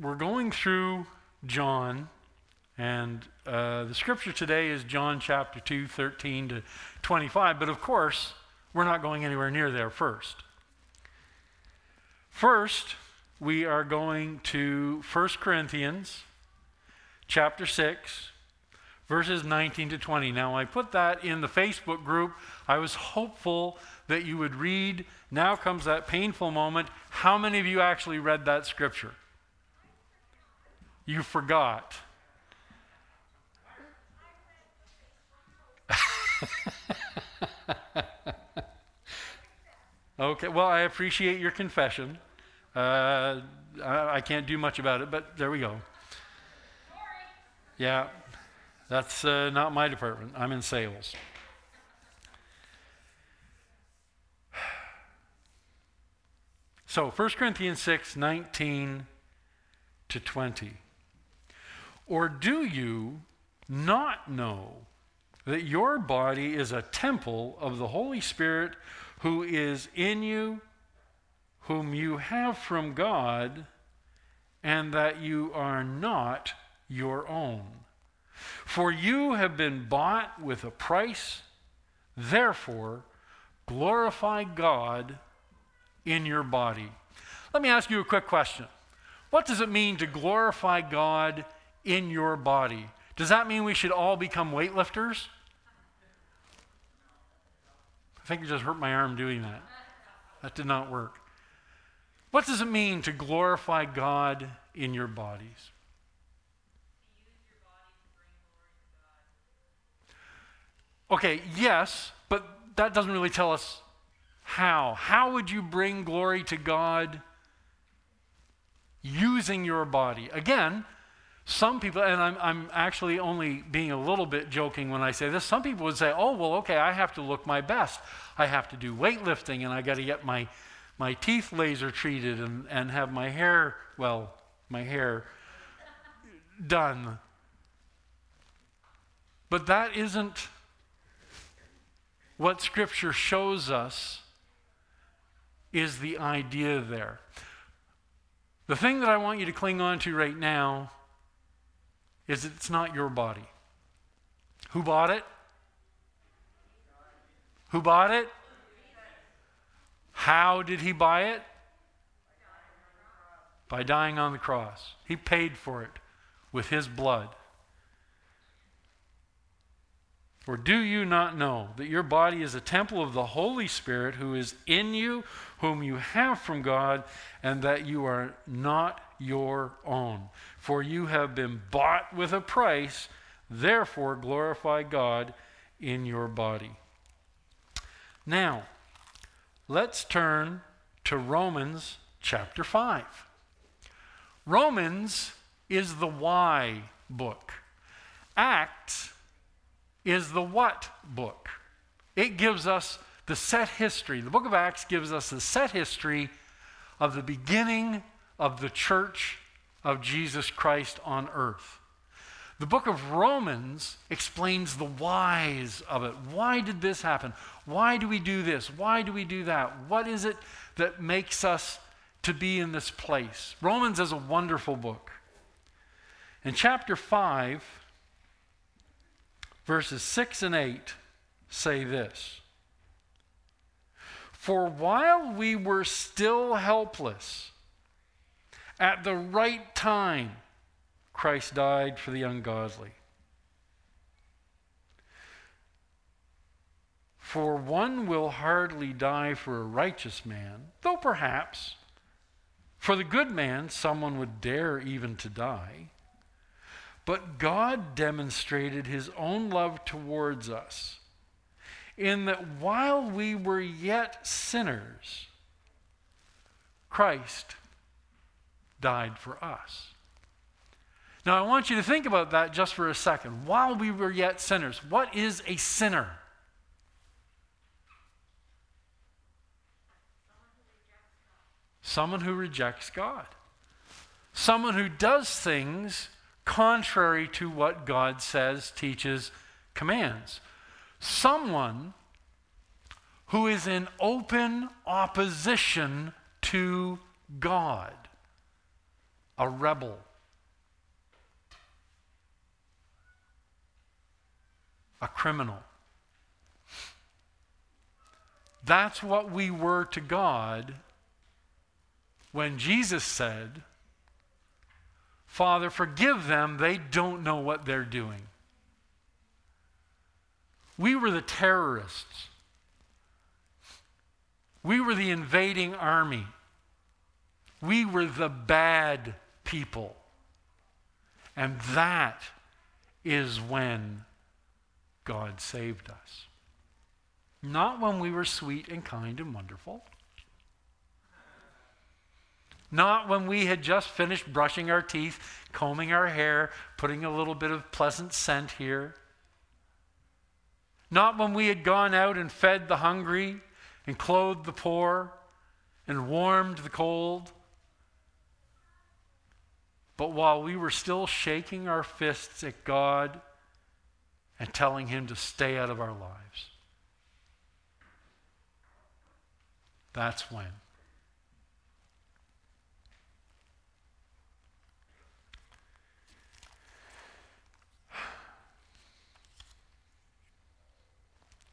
we're going through John, and uh, the scripture today is John chapter 2, 13 to 25. But of course, we're not going anywhere near there first. First, we are going to 1 Corinthians chapter 6, verses 19 to 20. Now, I put that in the Facebook group. I was hopeful that you would read. Now comes that painful moment. How many of you actually read that scripture? You forgot. okay, well, I appreciate your confession. Uh, I, I, can't do much about it, but there we go. Yeah, that's uh, not my department. I'm in sales. So, 1 Corinthians 6 19 to 20. Or do you not know that your body is a temple of the Holy Spirit who is in you, whom you have from God, and that you are not your own? For you have been bought with a price, therefore, glorify God in your body. Let me ask you a quick question. What does it mean to glorify God in your body? Does that mean we should all become weightlifters? I think you just hurt my arm doing that. That did not work. What does it mean to glorify God in your bodies? Okay, yes, but that doesn't really tell us how. How would you bring glory to God using your body? Again, some people, and I'm, I'm actually only being a little bit joking when I say this, some people would say, oh, well, okay, I have to look my best. I have to do weightlifting and I got to get my, my teeth laser treated and, and have my hair, well, my hair done. But that isn't what Scripture shows us is the idea there. The thing that I want you to cling on to right now is it's not your body. Who bought it? Who bought it? How did he buy it? By dying on the cross. He paid for it with his blood. Or do you not know that your body is a temple of the Holy Spirit who is in you, whom you have from God, and that you are not your own? For you have been bought with a price, therefore glorify God in your body. Now, let's turn to Romans chapter 5. Romans is the why book. Acts is the what book. It gives us the set history. The book of Acts gives us the set history of the beginning of the church of Jesus Christ on earth. The book of Romans explains the whys of it. Why did this happen? Why do we do this? Why do we do that? What is it that makes us to be in this place? Romans is a wonderful book. In chapter 5, verses 6 and 8 say this For while we were still helpless, at the right time, Christ died for the ungodly. For one will hardly die for a righteous man, though perhaps for the good man someone would dare even to die. But God demonstrated his own love towards us in that while we were yet sinners, Christ died for us. Now, I want you to think about that just for a second. While we were yet sinners, what is a sinner? Someone who rejects God. Someone who does things contrary to what God says, teaches, commands. Someone who is in open opposition to God. A rebel, a criminal. That's what we were to God when Jesus said, Father, forgive them, they don't know what they're doing. We were the terrorists. We were the invading army. We were the bad people. And that is when God saved us. Not when we were sweet and kind and wonderful. Not when we had just finished brushing our teeth, combing our hair, putting a little bit of pleasant scent here. Not when we had gone out and fed the hungry and clothed the poor and warmed the cold. But while we were still shaking our fists at God and telling Him to stay out of our lives. That's when.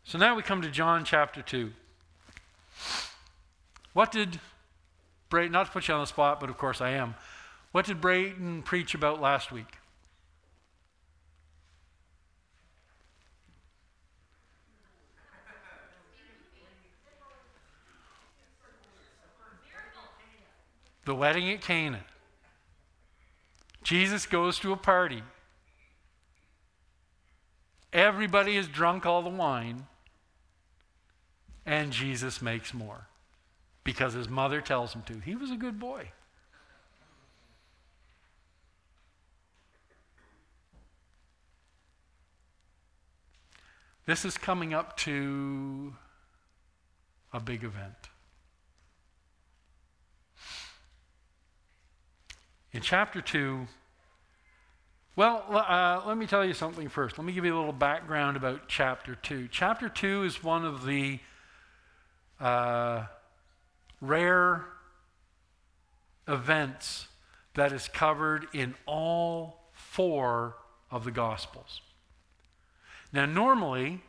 So now we come to John chapter 2. What did not to put you on the spot, but of course I am, what did Brayton preach about last week? The wedding at Cana. Jesus goes to a party. Everybody has drunk all the wine, and Jesus makes more because his mother tells him to. He was a good boy. This is coming up to a big event. In chapter 2, well, uh, let me tell you something first. Let me give you a little background about chapter 2. Chapter 2 is one of the uh, rare events that is covered in all four of the Gospels. Now, normally,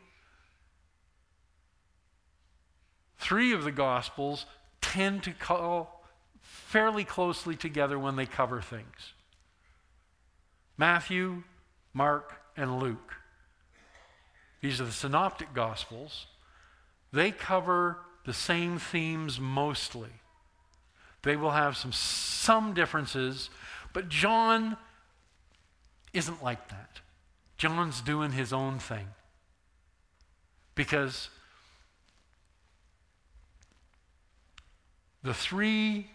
three of the Gospels tend to call fairly closely together when they cover things Matthew, Mark, and Luke. These are the synoptic Gospels. They cover the same themes mostly. They will have some, some differences, but John isn't like that. John's doing his own thing. Because the three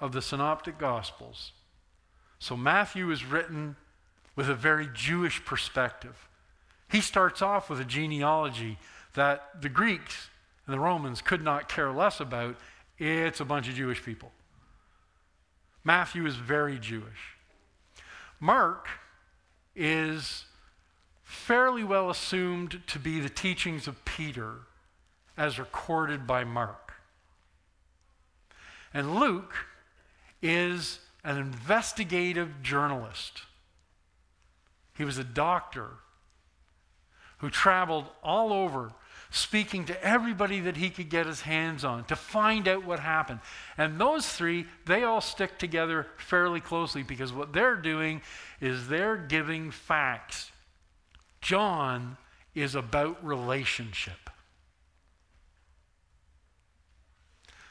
of the synoptic gospels, so Matthew is written with a very Jewish perspective. He starts off with a genealogy that the Greeks and the Romans could not care less about. It's a bunch of Jewish people. Matthew is very Jewish. Mark is fairly well assumed to be the teachings of Peter as recorded by Mark. And Luke is an investigative journalist. He was a doctor who traveled all over speaking to everybody that he could get his hands on to find out what happened. And those three, they all stick together fairly closely because what they're doing is they're giving facts. John is about relationship.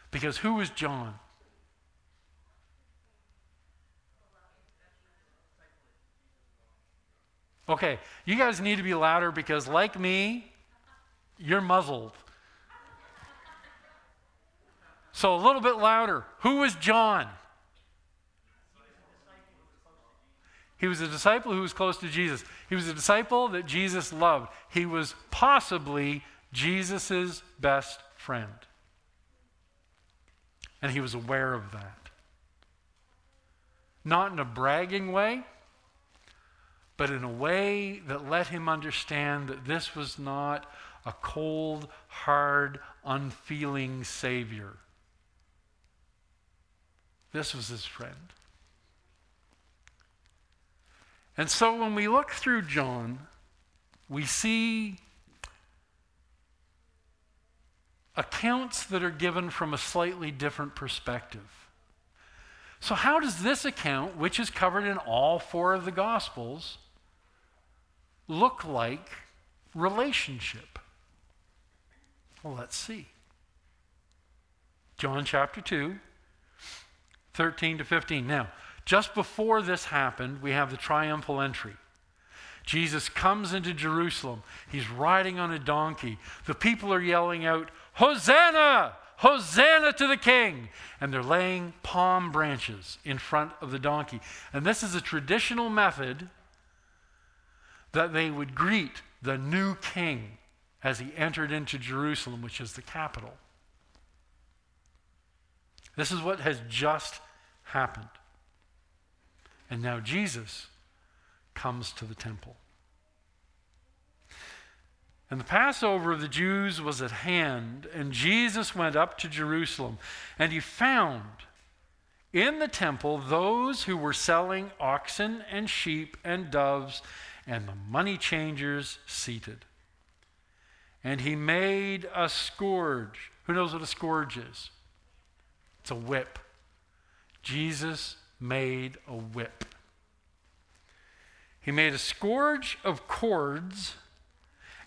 Because who is John? Okay, you guys need to be louder because, like me, you're muzzled. So a little bit louder. Who was John? He was a disciple who was close to Jesus. He was a disciple that Jesus loved. He was possibly Jesus' best friend. And he was aware of that. Not in a bragging way, but in a way that let him understand that this was not a cold, hard, unfeeling Savior. This was his friend. And so when we look through John, we see accounts that are given from a slightly different perspective. So, how does this account, which is covered in all four of the Gospels, look like relationship? Well, let's see. John chapter 2, 13 to 15. Now, just before this happened, we have the triumphal entry. Jesus comes into Jerusalem. He's riding on a donkey. The people are yelling out, Hosanna! Hosanna to the King! And they're laying palm branches in front of the donkey. And this is a traditional method that they would greet the new king as he entered into Jerusalem, which is the capital. This is what has just happened. And now Jesus comes to the temple. And the Passover of the Jews was at hand, and Jesus went up to Jerusalem, and he found in the temple those who were selling oxen and sheep and doves and the money changers seated. And he made a scourge. Who knows what a scourge is? It's a whip. Jesus made a whip. He made a scourge of cords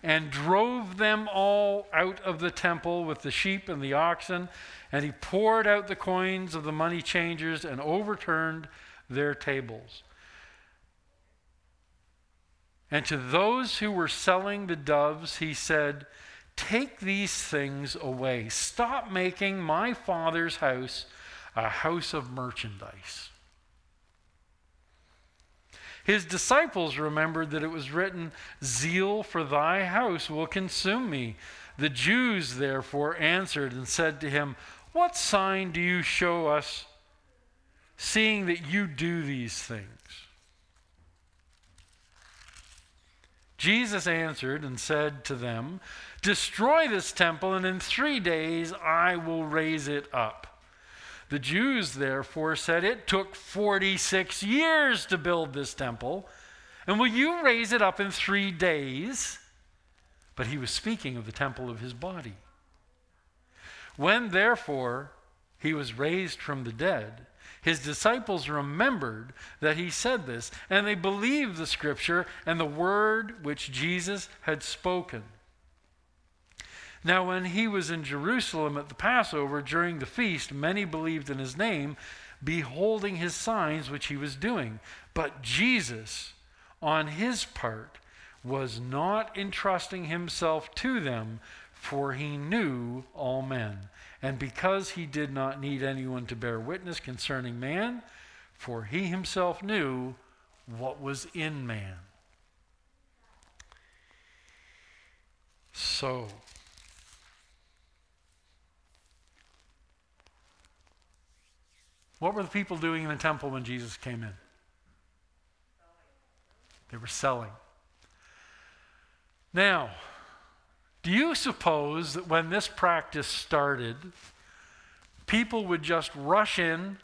and drove them all out of the temple with the sheep and the oxen. And he poured out the coins of the money changers and overturned their tables. And to those who were selling the doves, he said, Take these things away. Stop making my father's house a house of merchandise. His disciples remembered that it was written, Zeal for thy house will consume me. The Jews therefore answered and said to him, What sign do you show us, seeing that you do these things? Jesus answered and said to them, Destroy this temple, and in three days I will raise it up. The Jews therefore said, It took 46 years to build this temple, and will you raise it up in three days? But he was speaking of the temple of his body. When therefore he was raised from the dead, his disciples remembered that he said this, and they believed the scripture and the word which Jesus had spoken. Now, when he was in Jerusalem at the Passover during the feast, many believed in his name, beholding his signs which he was doing. But Jesus, on his part, was not entrusting himself to them, for he knew all men and because he did not need anyone to bear witness concerning man, for he himself knew what was in man. So, what were the people doing in the temple when Jesus came in? They were selling. Now, do you suppose that when this practice started, people would just rush in,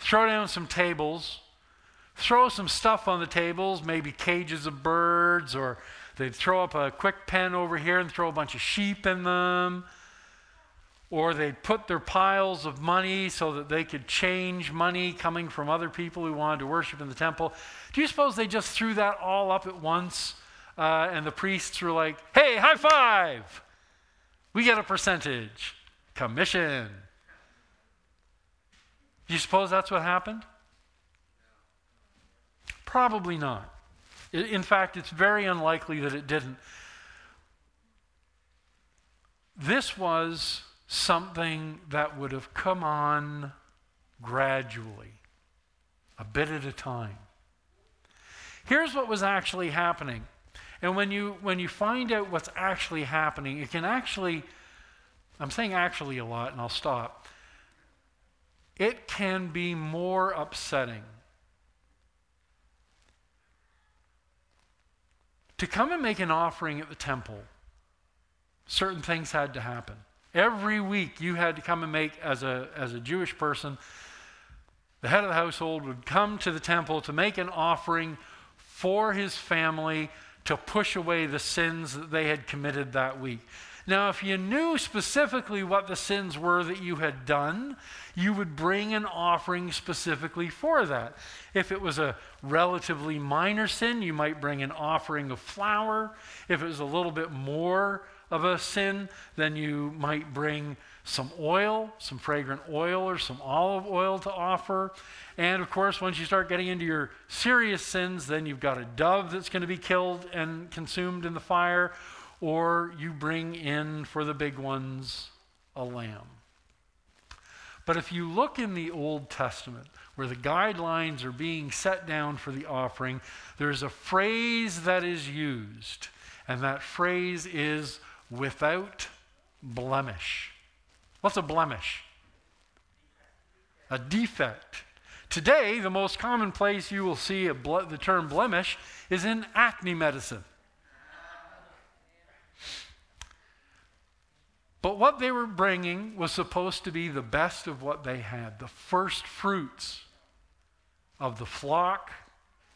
throw down some tables, throw some stuff on the tables, maybe cages of birds, or they'd throw up a quick pen over here and throw a bunch of sheep in them, or they'd put their piles of money so that they could change money coming from other people who wanted to worship in the temple. Do you suppose they just threw that all up at once? uh, and the priests were like, hey, high five! We get a percentage. Commission. Do you suppose that's what happened? Probably not. In fact, it's very unlikely that it didn't. This was something that would have come on gradually, a bit at a time. Here's what was actually happening and when you, when you find out what's actually happening, it can actually, I'm saying actually a lot, and I'll stop. It can be more upsetting to come and make an offering at the temple. Certain things had to happen. Every week you had to come and make, as a, as a Jewish person, the head of the household, would come to the temple to make an offering for his family to push away the sins that they had committed that week. Now, if you knew specifically what the sins were that you had done, you would bring an offering specifically for that. If it was a relatively minor sin, you might bring an offering of flour. If it was a little bit more of a sin, then you might bring some oil, some fragrant oil, or some olive oil to offer. And of course, once you start getting into your serious sins, then you've got a dove that's going to be killed and consumed in the fire or you bring in for the big ones a lamb. But if you look in the Old Testament, where the guidelines are being set down for the offering, there's a phrase that is used, and that phrase is without blemish. What's a blemish? A defect. Today, the most common place you will see ble- the term blemish is in acne medicine. But what they were bringing was supposed to be the best of what they had, the first fruits of the flock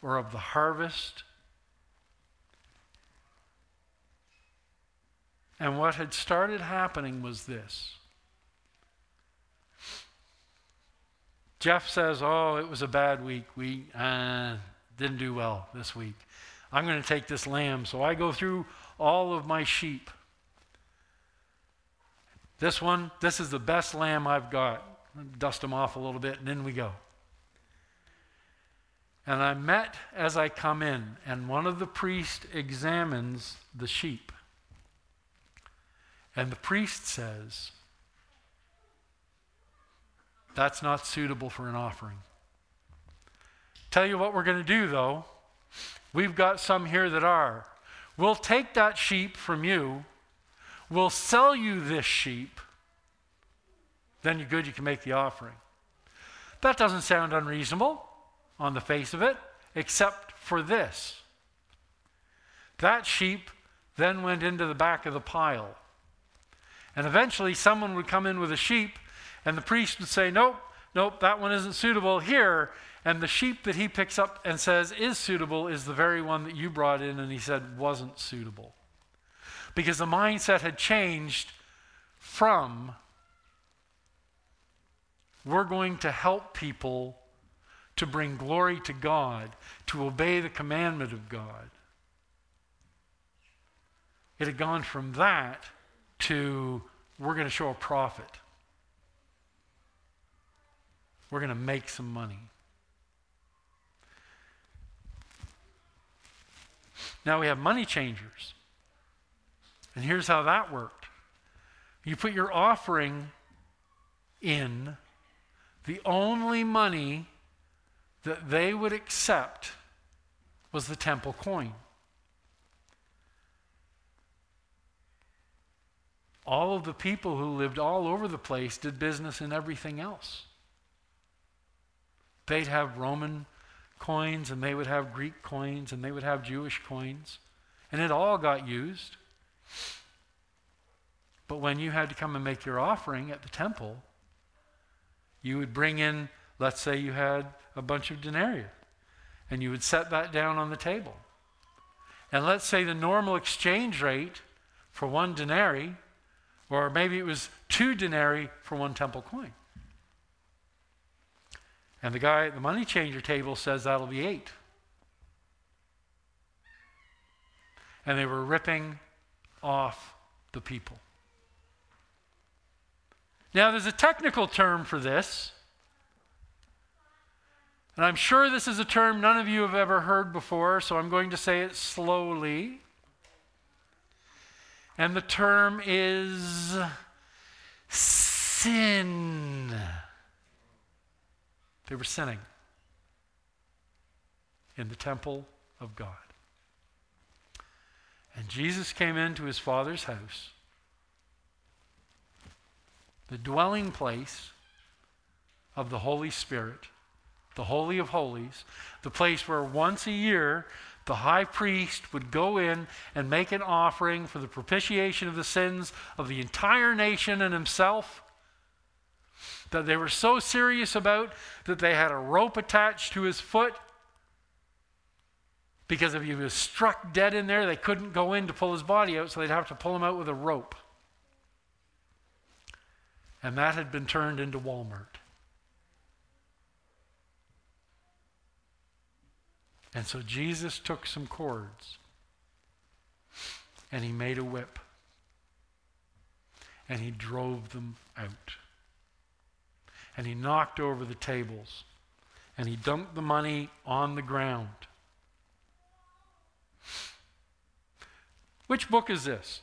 or of the harvest. And what had started happening was this. Geoff says, Oh, it was a bad week. We uh, didn't do well this week. I'm going to take this lamb. So I go through all of my sheep. This one, this is the best lamb I've got. Dust them off a little bit, and then we go. And I met as I come in, and one of the priests examines the sheep. And the priest says, That's not suitable for an offering. Tell you what we're going to do, though. We've got some here that are. We'll take that sheep from you we'll sell you this sheep, then you're good, you can make the offering. That doesn't sound unreasonable on the face of it, except for this. That sheep then went into the back of the pile. And eventually, someone would come in with a sheep, and the priest would say, Nope, nope, that one isn't suitable here. And the sheep that he picks up and says is suitable is the very one that you brought in and he said wasn't suitable because the mindset had changed from we're going to help people to bring glory to God, to obey the commandment of God. It had gone from that to we're going to show a profit. We're going to make some money. Now we have money changers. And here's how that worked you put your offering in, the only money that they would accept was the temple coin. All of the people who lived all over the place did business in everything else. They'd have Roman coins, and they would have Greek coins, and they would have Jewish coins, and it all got used. But when you had to come and make your offering at the temple, you would bring in, let's say you had a bunch of denarii, and you would set that down on the table. And let's say the normal exchange rate for one denarii, or maybe it was two denarii for one temple coin. And the guy at the money changer table says that'll be eight. And they were ripping off the people. Now, there's a technical term for this. And I'm sure this is a term none of you have ever heard before, so I'm going to say it slowly. And the term is sin. They were sinning in the temple of God. And Jesus came into his Father's house the dwelling place of the Holy Spirit, the Holy of Holies, the place where once a year the high priest would go in and make an offering for the propitiation of the sins of the entire nation and himself. that they were so serious about that they had a rope attached to his foot. Because if he was struck dead in there, they couldn't go in to pull his body out, so they'd have to pull him out with a rope. And that had been turned into Walmart. And so Jesus took some cords and he made a whip and he drove them out. And he knocked over the tables and he dumped the money on the ground. Which book is this?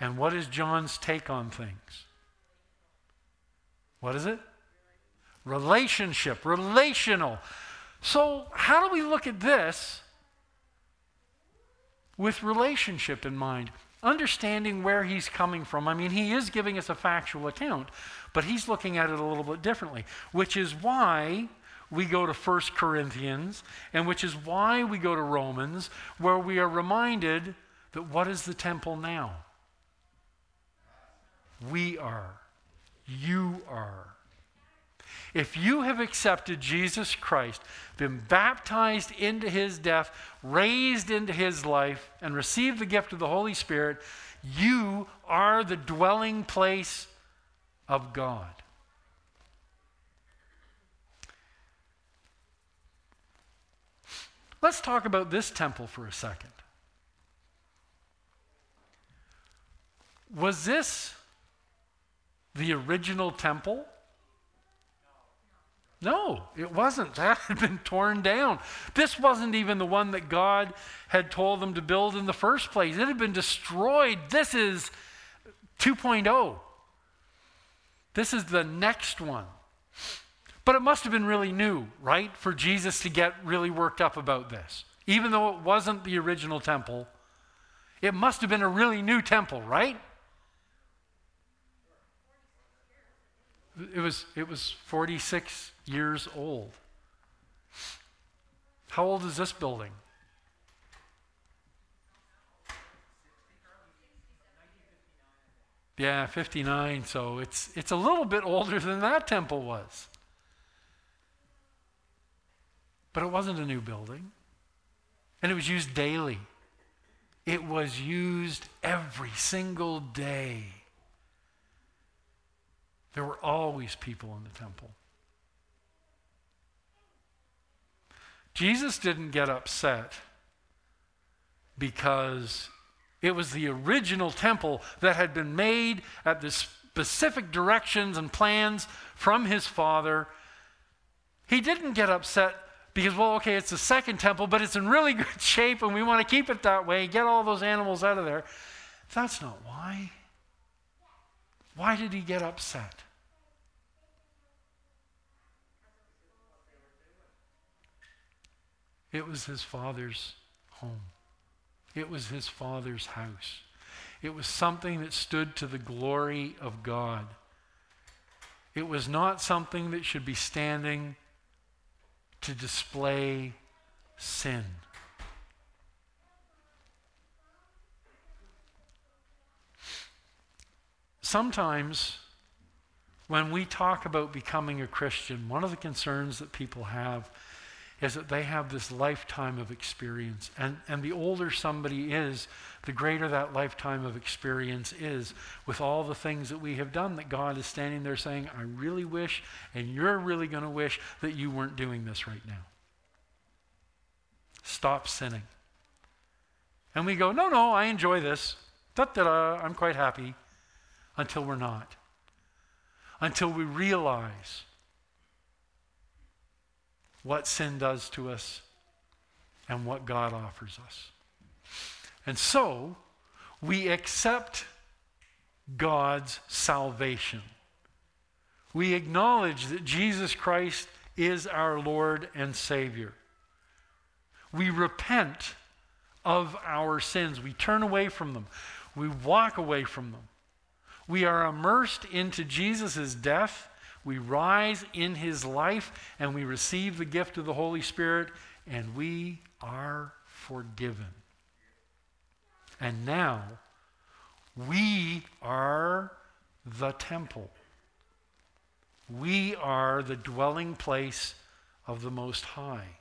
And what is John's take on things? What is it? Relationship, relational. So, how do we look at this with relationship in mind? Understanding where he's coming from. I mean, he is giving us a factual account, but he's looking at it a little bit differently, which is why we go to 1 Corinthians, and which is why we go to Romans, where we are reminded that what is the temple now? We are. You are. If you have accepted Jesus Christ, been baptized into his death, raised into his life, and received the gift of the Holy Spirit, you are the dwelling place of God. Let's talk about this temple for a second. Was this the original temple? No, it wasn't. That had been torn down. This wasn't even the one that God had told them to build in the first place. It had been destroyed. This is 2.0. This is the next one. But it must have been really new, right, for Jesus to get really worked up about this. Even though it wasn't the original temple, it must have been a really new temple, right? It was, it was 46 years old. How old is this building? Yeah, 59, so it's, it's a little bit older than that temple was. But it wasn't a new building. And it was used daily. It was used every single day. There were always people in the temple. Jesus didn't get upset because it was the original temple that had been made at the specific directions and plans from his father. He didn't get upset because, well, okay, it's the second temple, but it's in really good shape and we want to keep it that way, get all those animals out of there. That's not why. Why did he get upset? It was his father's home. It was his father's house. It was something that stood to the glory of God. It was not something that should be standing to display sin. Sometimes, when we talk about becoming a Christian, one of the concerns that people have is that they have this lifetime of experience. And, and the older somebody is, the greater that lifetime of experience is with all the things that we have done, that God is standing there saying, I really wish, and you're really going to wish that you weren't doing this right now. Stop sinning. And we go, no, no, I enjoy this. Da-da-da, I'm quite happy. Until we're not. Until we realize what sin does to us and what God offers us. And so, we accept God's salvation. We acknowledge that Jesus Christ is our Lord and Savior. We repent of our sins. We turn away from them. We walk away from them. We are immersed into Jesus' death we rise in his life and we receive the gift of the Holy Spirit and we are forgiven. And now We are the temple. We are the dwelling place of the Most High.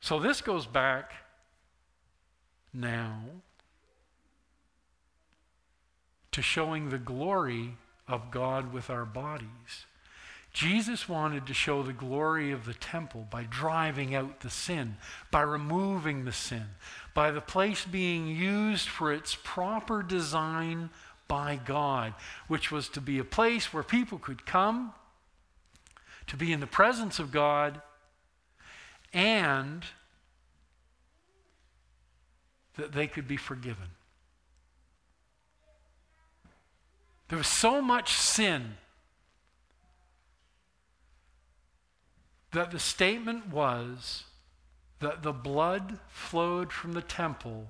So this goes back now to showing the glory of God with our bodies. Jesus wanted to show the glory of the temple by driving out the sin, by removing the sin, by the place being used for its proper design by God, which was to be a place where people could come to be in the presence of God and that they could be forgiven. There was so much sin that the statement was that the blood flowed from the temple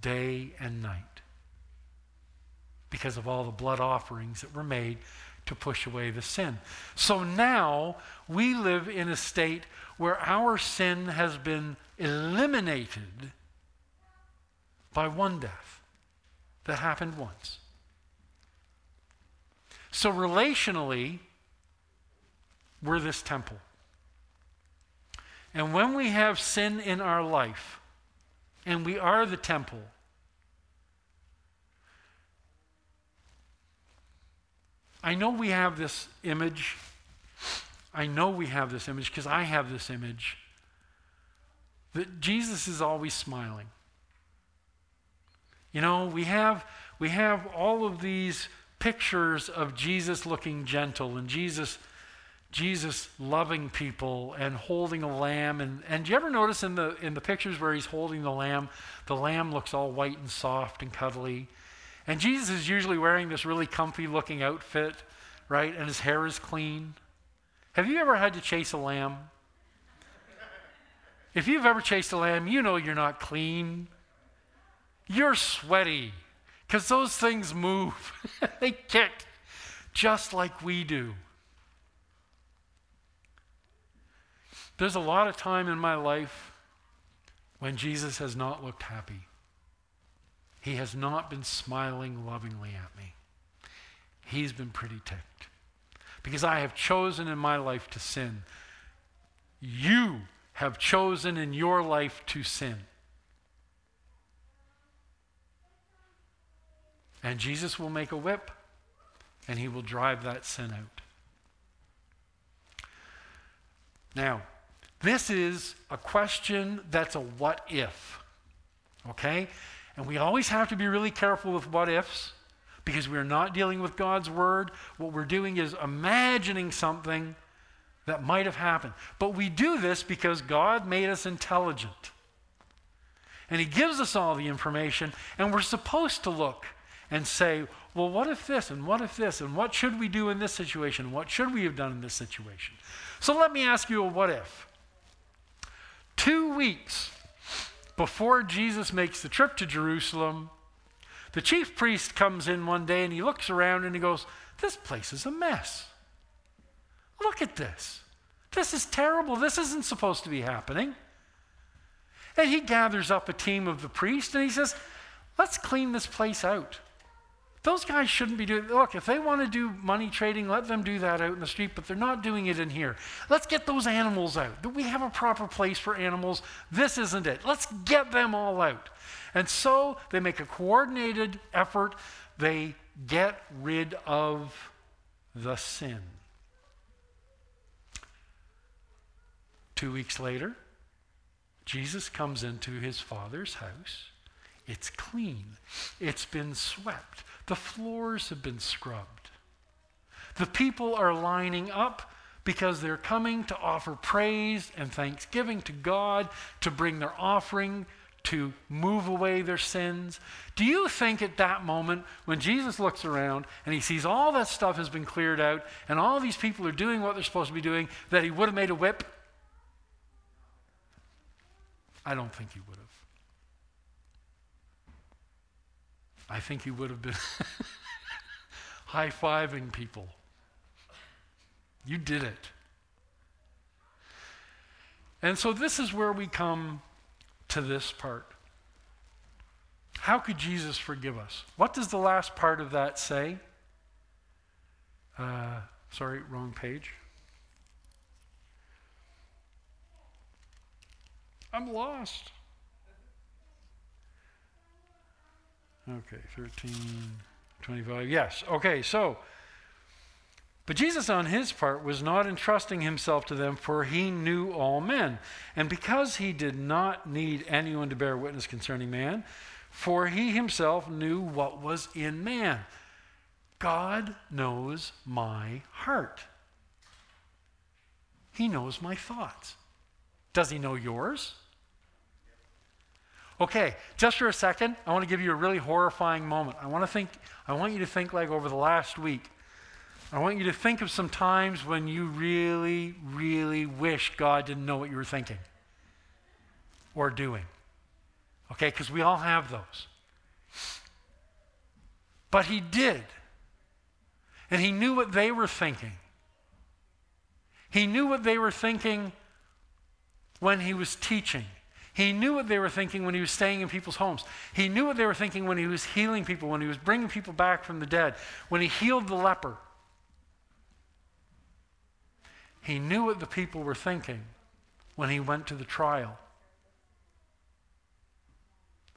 day and night because of all the blood offerings that were made to push away the sin. So now we live in a state where our sin has been eliminated by one death that happened once. So relationally, we're this temple. And when we have sin in our life, and we are the temple, I know we have this image. I know we have this image because I have this image that Jesus is always smiling. You know, we have we have all of these pictures of Jesus looking gentle and Jesus Jesus loving people and holding a lamb. And, and do you ever notice in the, in the pictures where he's holding the lamb, the lamb looks all white and soft and cuddly? And Jesus is usually wearing this really comfy looking outfit, right? And his hair is clean. Have you ever had to chase a lamb? If you've ever chased a lamb, you know you're not clean. You're sweaty because those things move, they kick just like we do. There's a lot of time in my life when Jesus has not looked happy. He has not been smiling lovingly at me. He's been pretty ticked. Because I have chosen in my life to sin. You have chosen in your life to sin. And Jesus will make a whip and he will drive that sin out. Now, this is a question that's a what if. Okay? And we always have to be really careful with what ifs because we're not dealing with God's word. What we're doing is imagining something that might have happened. But we do this because God made us intelligent. And He gives us all the information, and we're supposed to look and say, well, what if this, and what if this, and what should we do in this situation? What should we have done in this situation? So let me ask you a what if. Two weeks before Jesus makes the trip to Jerusalem, the chief priest comes in one day and he looks around and he goes, This place is a mess. Look at this. This is terrible. This isn't supposed to be happening. And he gathers up a team of the priests and he says, Let's clean this place out. Those guys shouldn't be doing look, if they want to do money trading, let them do that out in the street, but they're not doing it in here. Let's get those animals out. Do we have a proper place for animals? This isn't it. Let's get them all out. And so they make a coordinated effort. They get rid of the sin. Two weeks later, Jesus comes into his father's house. It's clean. It's been swept. The floors have been scrubbed. The people are lining up because they're coming to offer praise and thanksgiving to God, to bring their offering, to move away their sins. Do you think at that moment, when Jesus looks around and he sees all that stuff has been cleared out and all these people are doing what they're supposed to be doing, that he would have made a whip? I don't think he would have. I think he would have been high fiving people. You did it. And so this is where we come to this part. How could Jesus forgive us? What does the last part of that say? Uh, sorry, wrong page. I'm lost. Okay, 13, 25. Yes. Okay, so, but Jesus on his part was not entrusting himself to them, for he knew all men. And because he did not need anyone to bear witness concerning man, for he himself knew what was in man. God knows my heart. He knows my thoughts. Does he know yours? Okay, just for a second, I want to give you a really horrifying moment. I want to think I want you to think like over the last week. I want you to think of some times when you really really wish God didn't know what you were thinking or doing. Okay, cuz we all have those. But he did. And he knew what they were thinking. He knew what they were thinking when he was teaching. He knew what they were thinking when he was staying in people's homes. He knew what they were thinking when he was healing people, when he was bringing people back from the dead, when he healed the leper. He knew what the people were thinking when he went to the trial,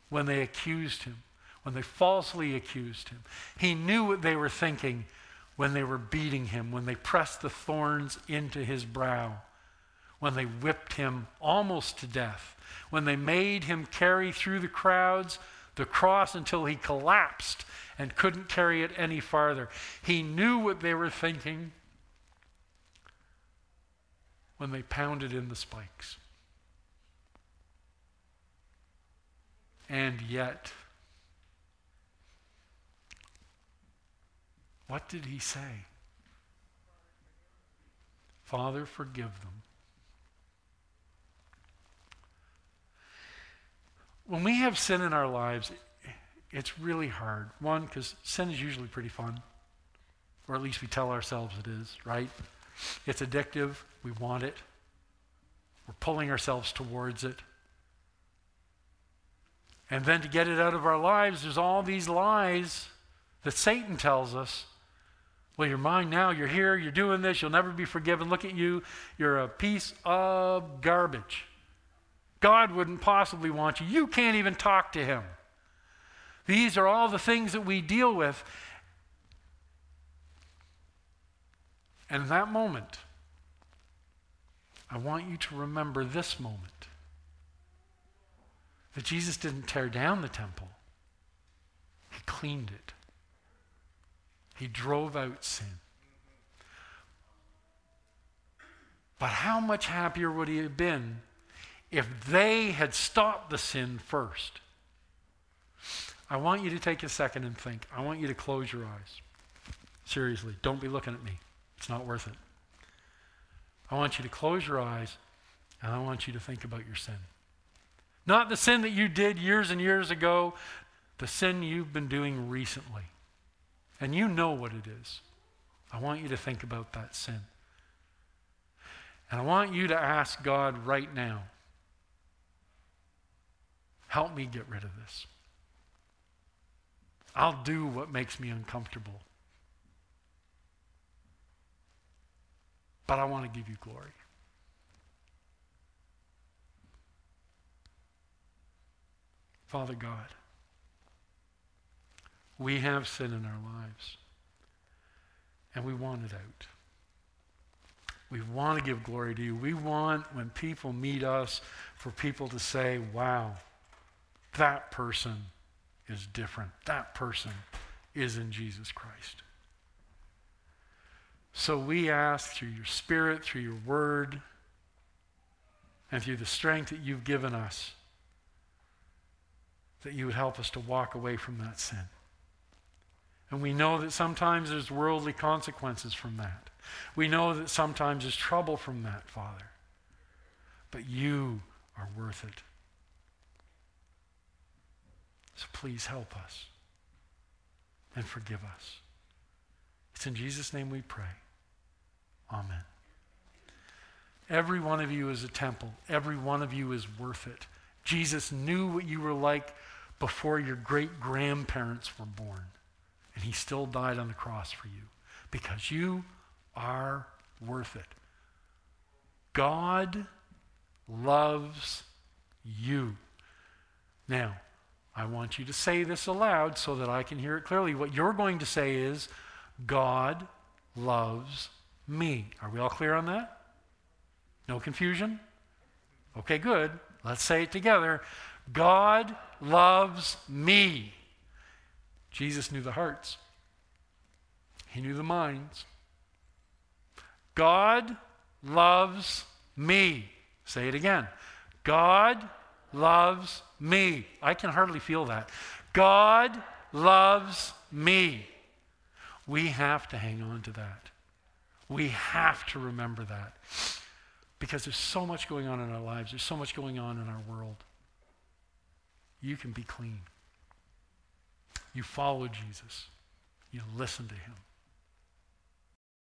when they accused him, when they falsely accused him. He knew what they were thinking when they were beating him, when they pressed the thorns into his brow, when they whipped him almost to death when they made him carry through the crowds the cross until he collapsed and couldn't carry it any farther. He knew what they were thinking when they pounded in the spikes. And yet, what did he say? Father, forgive them. When we have sin in our lives, it's really hard. One, because sin is usually pretty fun, or at least we tell ourselves it is, right? It's addictive. We want it. We're pulling ourselves towards it. And then to get it out of our lives, there's all these lies that Satan tells us. Well, you're mine now. You're here. You're doing this. You'll never be forgiven. Look at you. You're a piece of garbage. God wouldn't possibly want you. You can't even talk to him. These are all the things that we deal with. And in that moment, I want you to remember this moment that Jesus didn't tear down the temple, He cleaned it, He drove out sin. But how much happier would He have been if they had stopped the sin first. I want you to take a second and think. I want you to close your eyes. Seriously, don't be looking at me. It's not worth it. I want you to close your eyes and I want you to think about your sin. Not the sin that you did years and years ago, the sin you've been doing recently. And you know what it is. I want you to think about that sin. And I want you to ask God right now Help me get rid of this. I'll do what makes me uncomfortable. But I want to give you glory. Father God, we have sin in our lives, and we want it out. We want to give glory to you. We want, when people meet us, for people to say, wow, that person is different. That person is in Jesus Christ. So we ask through your Spirit, through your Word, and through the strength that you've given us, that you would help us to walk away from that sin. And we know that sometimes there's worldly consequences from that. We know that sometimes there's trouble from that, Father. But you are worth it. So please help us and forgive us. It's in Jesus' name we pray. Amen. Every one of you is a temple. Every one of you is worth it. Jesus knew what you were like before your great grandparents were born. And he still died on the cross for you because you are worth it. God loves you. Now, I want you to say this aloud so that I can hear it clearly. What you're going to say is, God loves me. Are we all clear on that? No confusion? Okay, good. Let's say it together. God loves me. Jesus knew the hearts, He knew the minds. God loves me. Say it again. God loves me. I can hardly feel that. God loves me. We have to hang on to that. We have to remember that. Because there's so much going on in our lives, there's so much going on in our world. You can be clean. You follow Jesus, you listen to him.